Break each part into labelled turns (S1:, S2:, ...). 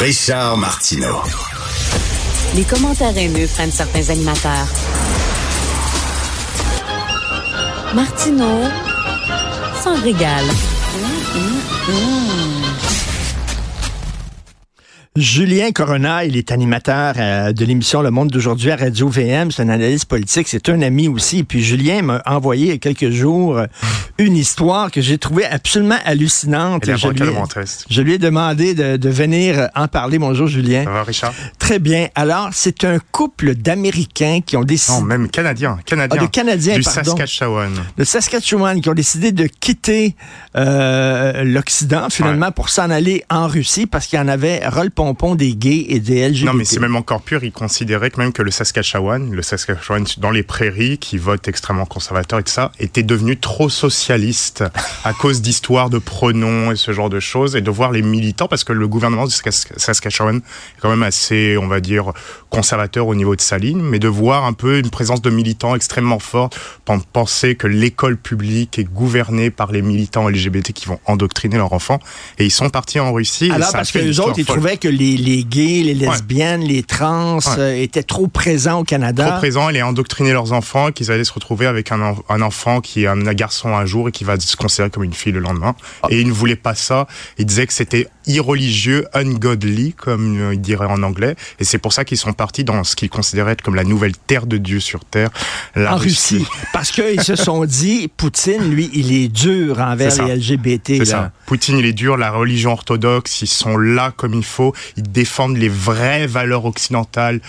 S1: Richard Martineau.
S2: Les commentaires haineux prennent certains animateurs. Martineau s'en régale.
S3: Julien Corona, il est animateur euh, de l'émission Le Monde d'aujourd'hui à Radio VM. C'est un analyste politique. C'est un ami aussi. Puis Julien m'a envoyé il y a quelques jours euh, une histoire que j'ai trouvée absolument hallucinante. Je, lui ai,
S4: vraiment triste.
S3: je lui ai demandé de, de venir en parler. Bonjour Julien.
S4: Ça va, Richard?
S3: Très bien. Alors, c'est un couple d'Américains qui ont décidé...
S4: Non, même Canadiens. Canadiens.
S3: Ah, de Canadiens,
S4: Du
S3: pardon.
S4: Saskatchewan.
S3: de Saskatchewan qui ont décidé de quitter euh, l'Occident finalement pour s'en aller en Russie parce qu'il y en avait ras des gays et des LGBT.
S4: Non, mais c'est même encore pur. Ils considéraient que même que le Saskatchewan, le Saskatchewan dans les prairies, qui vote extrêmement conservateur et tout ça, était devenu trop socialiste à cause d'histoires de pronoms et ce genre de choses et de voir les militants parce que le gouvernement du Sask- Saskatchewan est quand même assez, on va dire, conservateur au niveau de sa ligne, mais de voir un peu une présence de militants extrêmement forte, pen- penser que l'école publique est gouvernée par les militants LGBT qui vont endoctriner leurs enfants et ils sont partis en Russie. et
S3: Alors,
S4: ça
S3: parce que les autres, ils trouvaient que les, les gays, les lesbiennes, les trans
S4: Ouais.
S3: euh, étaient trop présents au Canada.
S4: trop présents et les endoctriner leurs enfants, qu'ils allaient se retrouver avec un, en- un enfant qui est un, un garçon un jour et qui va se considérer comme une fille le lendemain.
S3: Ah.
S4: Et ils ne voulaient pas ça. Ils disaient que c'était irreligieux, ungodly, comme euh, ils diraient en anglais. Et c'est pour ça qu'ils sont partis dans ce qu'ils considéraient être comme la nouvelle terre de Dieu sur terre, la
S3: en Russie. Parce qu'ils se sont dit, Poutine, lui, il est dur envers les LGBT.
S4: C'est
S3: là.
S4: ça. Poutine, il est dur, la religion orthodoxe, ils sont là comme il faut, ils défendent les vraies valeurs occidentales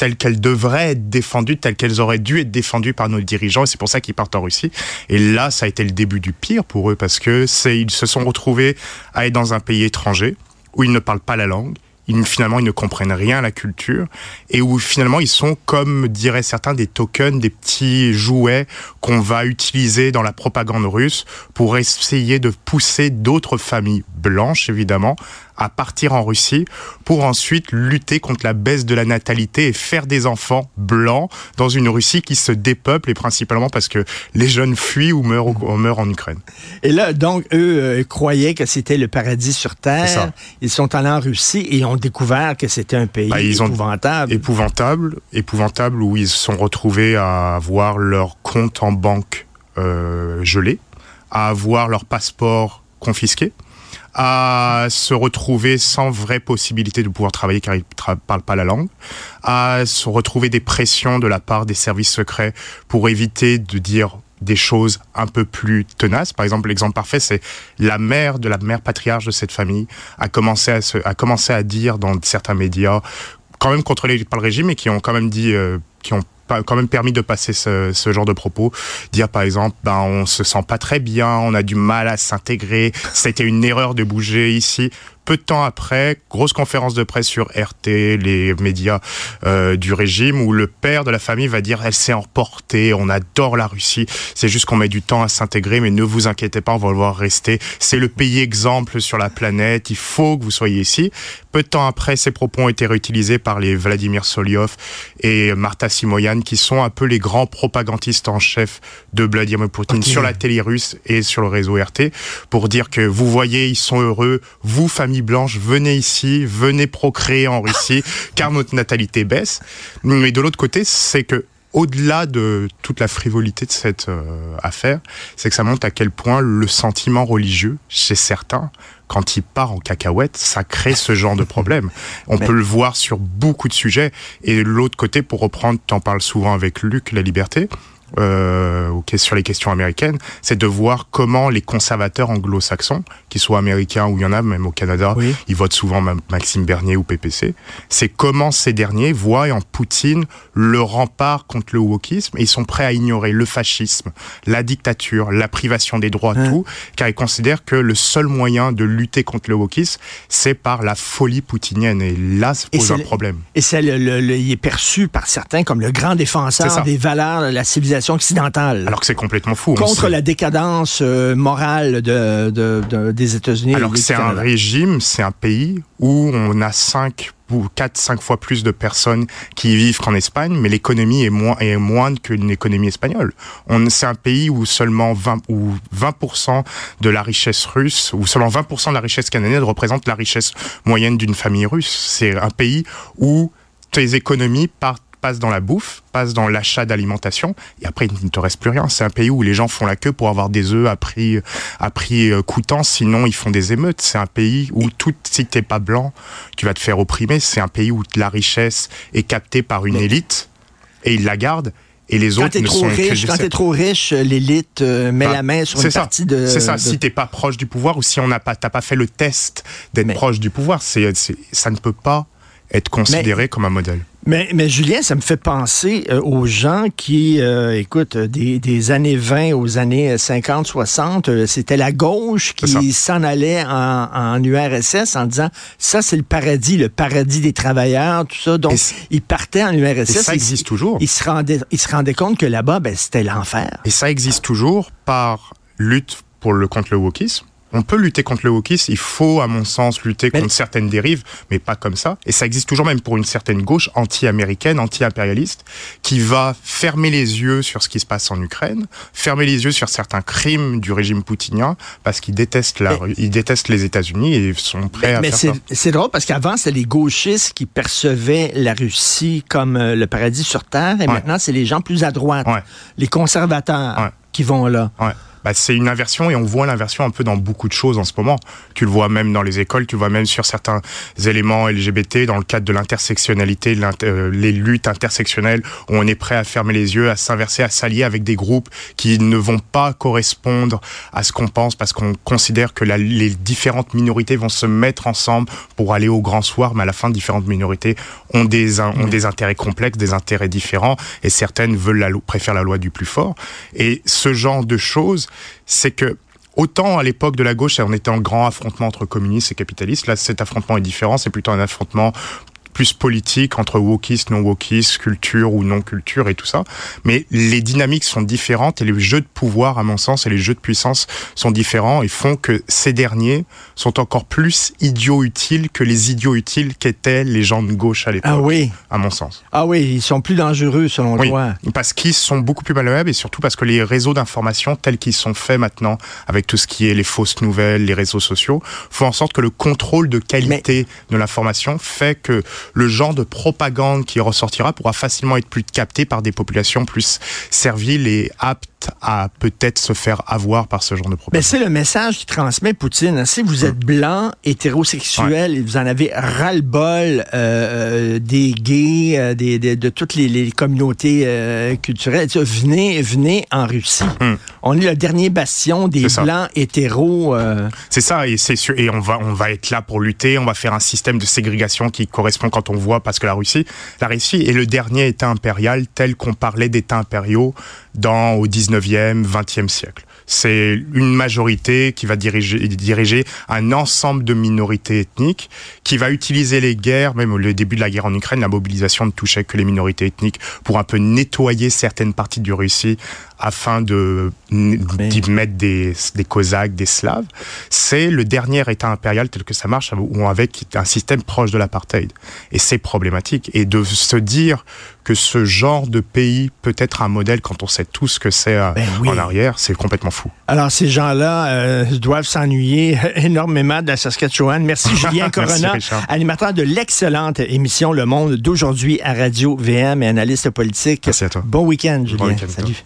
S4: telles qu'elles devraient être défendues, telles qu'elles auraient dû être défendues par nos dirigeants, et c'est pour ça qu'ils partent en Russie. Et là, ça a été le début du pire pour eux, parce que ils se sont retrouvés à être dans un pays étranger, où ils ne parlent pas la langue, ils, finalement, ils ne comprennent rien à la culture, et où finalement, ils sont, comme diraient certains, des tokens, des petits jouets qu'on va utiliser dans la propagande russe pour essayer de pousser d'autres familles blanches, évidemment, à partir en Russie pour ensuite lutter contre la baisse de la natalité et faire des enfants blancs dans une Russie qui se dépeuple et principalement parce que les jeunes fuient ou meurent, ou meurent en Ukraine.
S3: Et là, donc, eux euh, croyaient que c'était le paradis sur Terre. Ils sont allés en Russie et ont découvert que c'était un pays
S4: Bah, ils ont-
S3: épouvantable.
S4: Épouvantable, épouvantable où ils se sont retrouvés à avoir leur compte en banque euh, gelé, à avoir leur passeport confisqué, à se retrouver sans vraie possibilité de pouvoir travailler car ils ne parlent pas la langue, à se retrouver des pressions de la part des services secrets pour éviter de dire des choses un peu plus tenaces. Par exemple, l'exemple parfait, c'est la mère de la mère patriarche de cette famille a commencé à, se, a commencé à dire dans certains médias, quand même contrôlés par le régime, mais qui ont quand même dit, euh, qui ont quand même permis de passer ce, genre de propos. Dire par exemple, ben, on se sent pas très bien, on a du mal à s'intégrer, c'était une erreur de bouger ici. Peu de temps après, grosse conférence de presse sur RT, les médias euh, du régime, où le père de la famille va dire elle s'est emportée, on adore la Russie, c'est juste qu'on met du temps à s'intégrer, mais ne vous inquiétez pas, on va le voir rester. C'est le pays exemple sur la planète, il faut que vous soyez ici. Peu de temps après, ces propos ont été réutilisés par les Vladimir Soliov et Marta Simoyan, qui sont un peu les grands propagandistes en chef de Vladimir Poutine sur la télé russe et sur le réseau RT, pour dire que vous voyez, ils sont heureux, vous, famille blanche, venez ici, venez procréer en Russie, car notre natalité baisse. Mais de l'autre côté, c'est que au-delà de toute la frivolité de cette euh, affaire, c'est que ça montre à quel point le sentiment religieux chez certains, quand il part en cacahuète, ça crée ce genre de problème. On
S3: Mais-
S4: peut le voir sur beaucoup de sujets. Et de l'autre côté, pour reprendre, tu en parles souvent avec Luc, la liberté, euh, sur les questions américaines, c'est de voir comment les conservateurs anglo-saxons, qu'ils soient américains ou il y en a même au Canada,
S3: Oui.
S4: ils votent souvent Ma- Maxime Bernier ou PPC, c'est comment ces derniers voient en Poutine le rempart contre le wokisme et ils sont prêts à ignorer le fascisme, la dictature, la privation des droits, tout, car ils considèrent que le seul moyen de lutter contre le wokisme, c'est par la folie poutinienne. Et là, ça pose un
S3: le-
S4: problème.
S3: Et c'est le, le- il est perçu par certains comme le grand défenseur des valeurs de la civilisation occidentale.
S4: Alors que c'est complètement fou. On
S3: contre la décadence euh, morale de, de- de- des États-Unis.
S4: Alors que c'est un régime, c'est un pays où on a 5 ou 4, 5 fois plus de personnes qui y vivent qu'en Espagne, mais l'économie est, moins, est moindre qu'une économie espagnole. C'est un pays où seulement 20, ou 20% de la richesse russe, ou seulement 20% de la richesse canadienne représente la richesse moyenne d'une famille russe. C'est un pays où tes économies partent passe dans la bouffe, passe dans l'achat d'alimentation, et après il ne te reste plus rien. C'est un pays où les gens font la queue pour avoir des œufs à prix, à prix euh, coûtant, sinon ils font des émeutes. C'est un pays où tout, si t'es pas blanc, tu vas te faire opprimer. C'est un pays où la richesse est captée par une élite, et ils la gardent. Et les
S3: quand
S4: autres ne
S3: trop
S4: sont
S3: riche, Quand t'es trop riche, l'élite euh, met bah, la main sur une partie de...
S4: C'est ça,
S3: de...
S4: si t'es pas proche du pouvoir ou si on n'a pas, t'as pas fait le test d'être proche du pouvoir, c'est, ça ne peut pas être considéré comme un modèle.
S3: Mais, mais, Julien, ça me fait penser euh, aux gens qui, euh, écoute, des, des, années 20 aux années 50, 60, euh, c'était la gauche qui s'en allait en, en, URSS en disant ça, c'est le paradis, le paradis des travailleurs, tout ça. Donc, ils partaient en URSS. Et
S4: ça existe toujours.
S3: Ils se rendaient, ils se rendaient compte que là-bas, ben, c'était l'enfer.
S4: Et ça existe toujours par lutte pour le contre le wokisme on peut lutter contre le wokisme, il faut, à mon sens, lutter contre certaines dérives, mais pas comme ça. Et ça existe toujours même pour une certaine gauche anti-américaine, anti-impérialiste, qui va fermer les yeux sur ce qui se passe en Ukraine, fermer les yeux sur certains crimes du régime poutinien, parce qu'ils détestent, la, ils détestent les États-Unis et sont prêts à
S3: mais
S4: faire ça.
S3: C'est drôle parce qu'avant, c'était les gauchistes qui percevaient la Russie comme euh, le paradis sur Terre, et maintenant, c'est les gens plus à droite, les conservateurs, qui vont là
S4: bah, c'est une inversion et on voit l'inversion un peu dans beaucoup de choses en ce moment. Tu le vois même dans les écoles, tu le vois même sur certains éléments LGBT dans le cadre de l'intersectionnalité, euh, les luttes intersectionnelles où on est prêt à fermer les yeux, à s'inverser, à s'allier avec des groupes qui ne vont pas correspondre à ce qu'on pense parce qu'on considère que la, les différentes minorités vont se mettre ensemble pour aller au grand soir, mais à la fin, différentes minorités ont des, ont des intérêts complexes, des intérêts différents et certaines veulent la, préfèrent la loi du plus fort. Et ce genre de choses c'est que Autant à l'époque de la gauche, on était en grand affrontement entre communistes et capitalistes. Là, cet affrontement est différent. C'est plutôt un affrontement plus politique entre wokistes, non wokistes, culture ou non culture et tout ça. Mais les dynamiques sont différentes et les jeux de pouvoir, à mon sens, et les jeux de puissance sont différents et font que ces derniers sont encore plus idiots utiles que les idiots utiles qu'étaient les gens de gauche à l'époque.
S3: Ah oui.
S4: À mon sens.
S3: Ah oui, ils sont plus dangereux selon
S4: oui,
S3: toi.
S4: Parce qu'ils sont beaucoup plus malléables et surtout parce que les réseaux d'information tels qu'ils sont faits maintenant avec tout ce qui est les fausses nouvelles, les réseaux sociaux, font en sorte que le contrôle de qualité de l'information fait que le genre de propagande qui ressortira pourra facilement être plus capté par des populations plus serviles et aptes à peut-être se faire avoir par ce genre de propagande.
S3: Mais c'est le message qui transmet Poutine. Si vous êtes blanc, hétérosexuel, et vous en avez ras-le-bol euh, euh, des gays, euh, des, de toutes les, communautés culturelles, venez, venez en Russie. Hmm. On est le dernier bastion des blancs hétéros.
S4: C'est ça, et c'est et on va on va être là pour lutter. On va faire un système de ségrégation qui correspond quand on voit parce que la Russie, la Russie est le dernier État impérial tel qu'on parlait d'États impériaux dans au 19e, 20e siècle. C'est une majorité qui va diriger, diriger un ensemble de minorités ethniques, qui va utiliser les guerres, même au début de la guerre en Ukraine, la mobilisation ne touchait que les minorités ethniques pour un peu nettoyer certaines parties du Russie afin de d'y mettre des, des Cosaques, des Slaves. C'est le dernier État impérial tel que ça marche, ou avec un système proche de l'apartheid. Et c'est problématique. Et de se dire que ce genre de pays peut être un modèle quand on sait tout ce que c'est euh, ben en arrière, c'est complètement fou.
S3: Alors ces gens-là euh, doivent s'ennuyer énormément de la Saskatchewan. Merci Julien Corona, animateur de l'excellente émission Le Monde d'aujourd'hui à Radio VM et analyste politique.
S4: Merci à toi.
S3: Bon week-end Julien. Salut.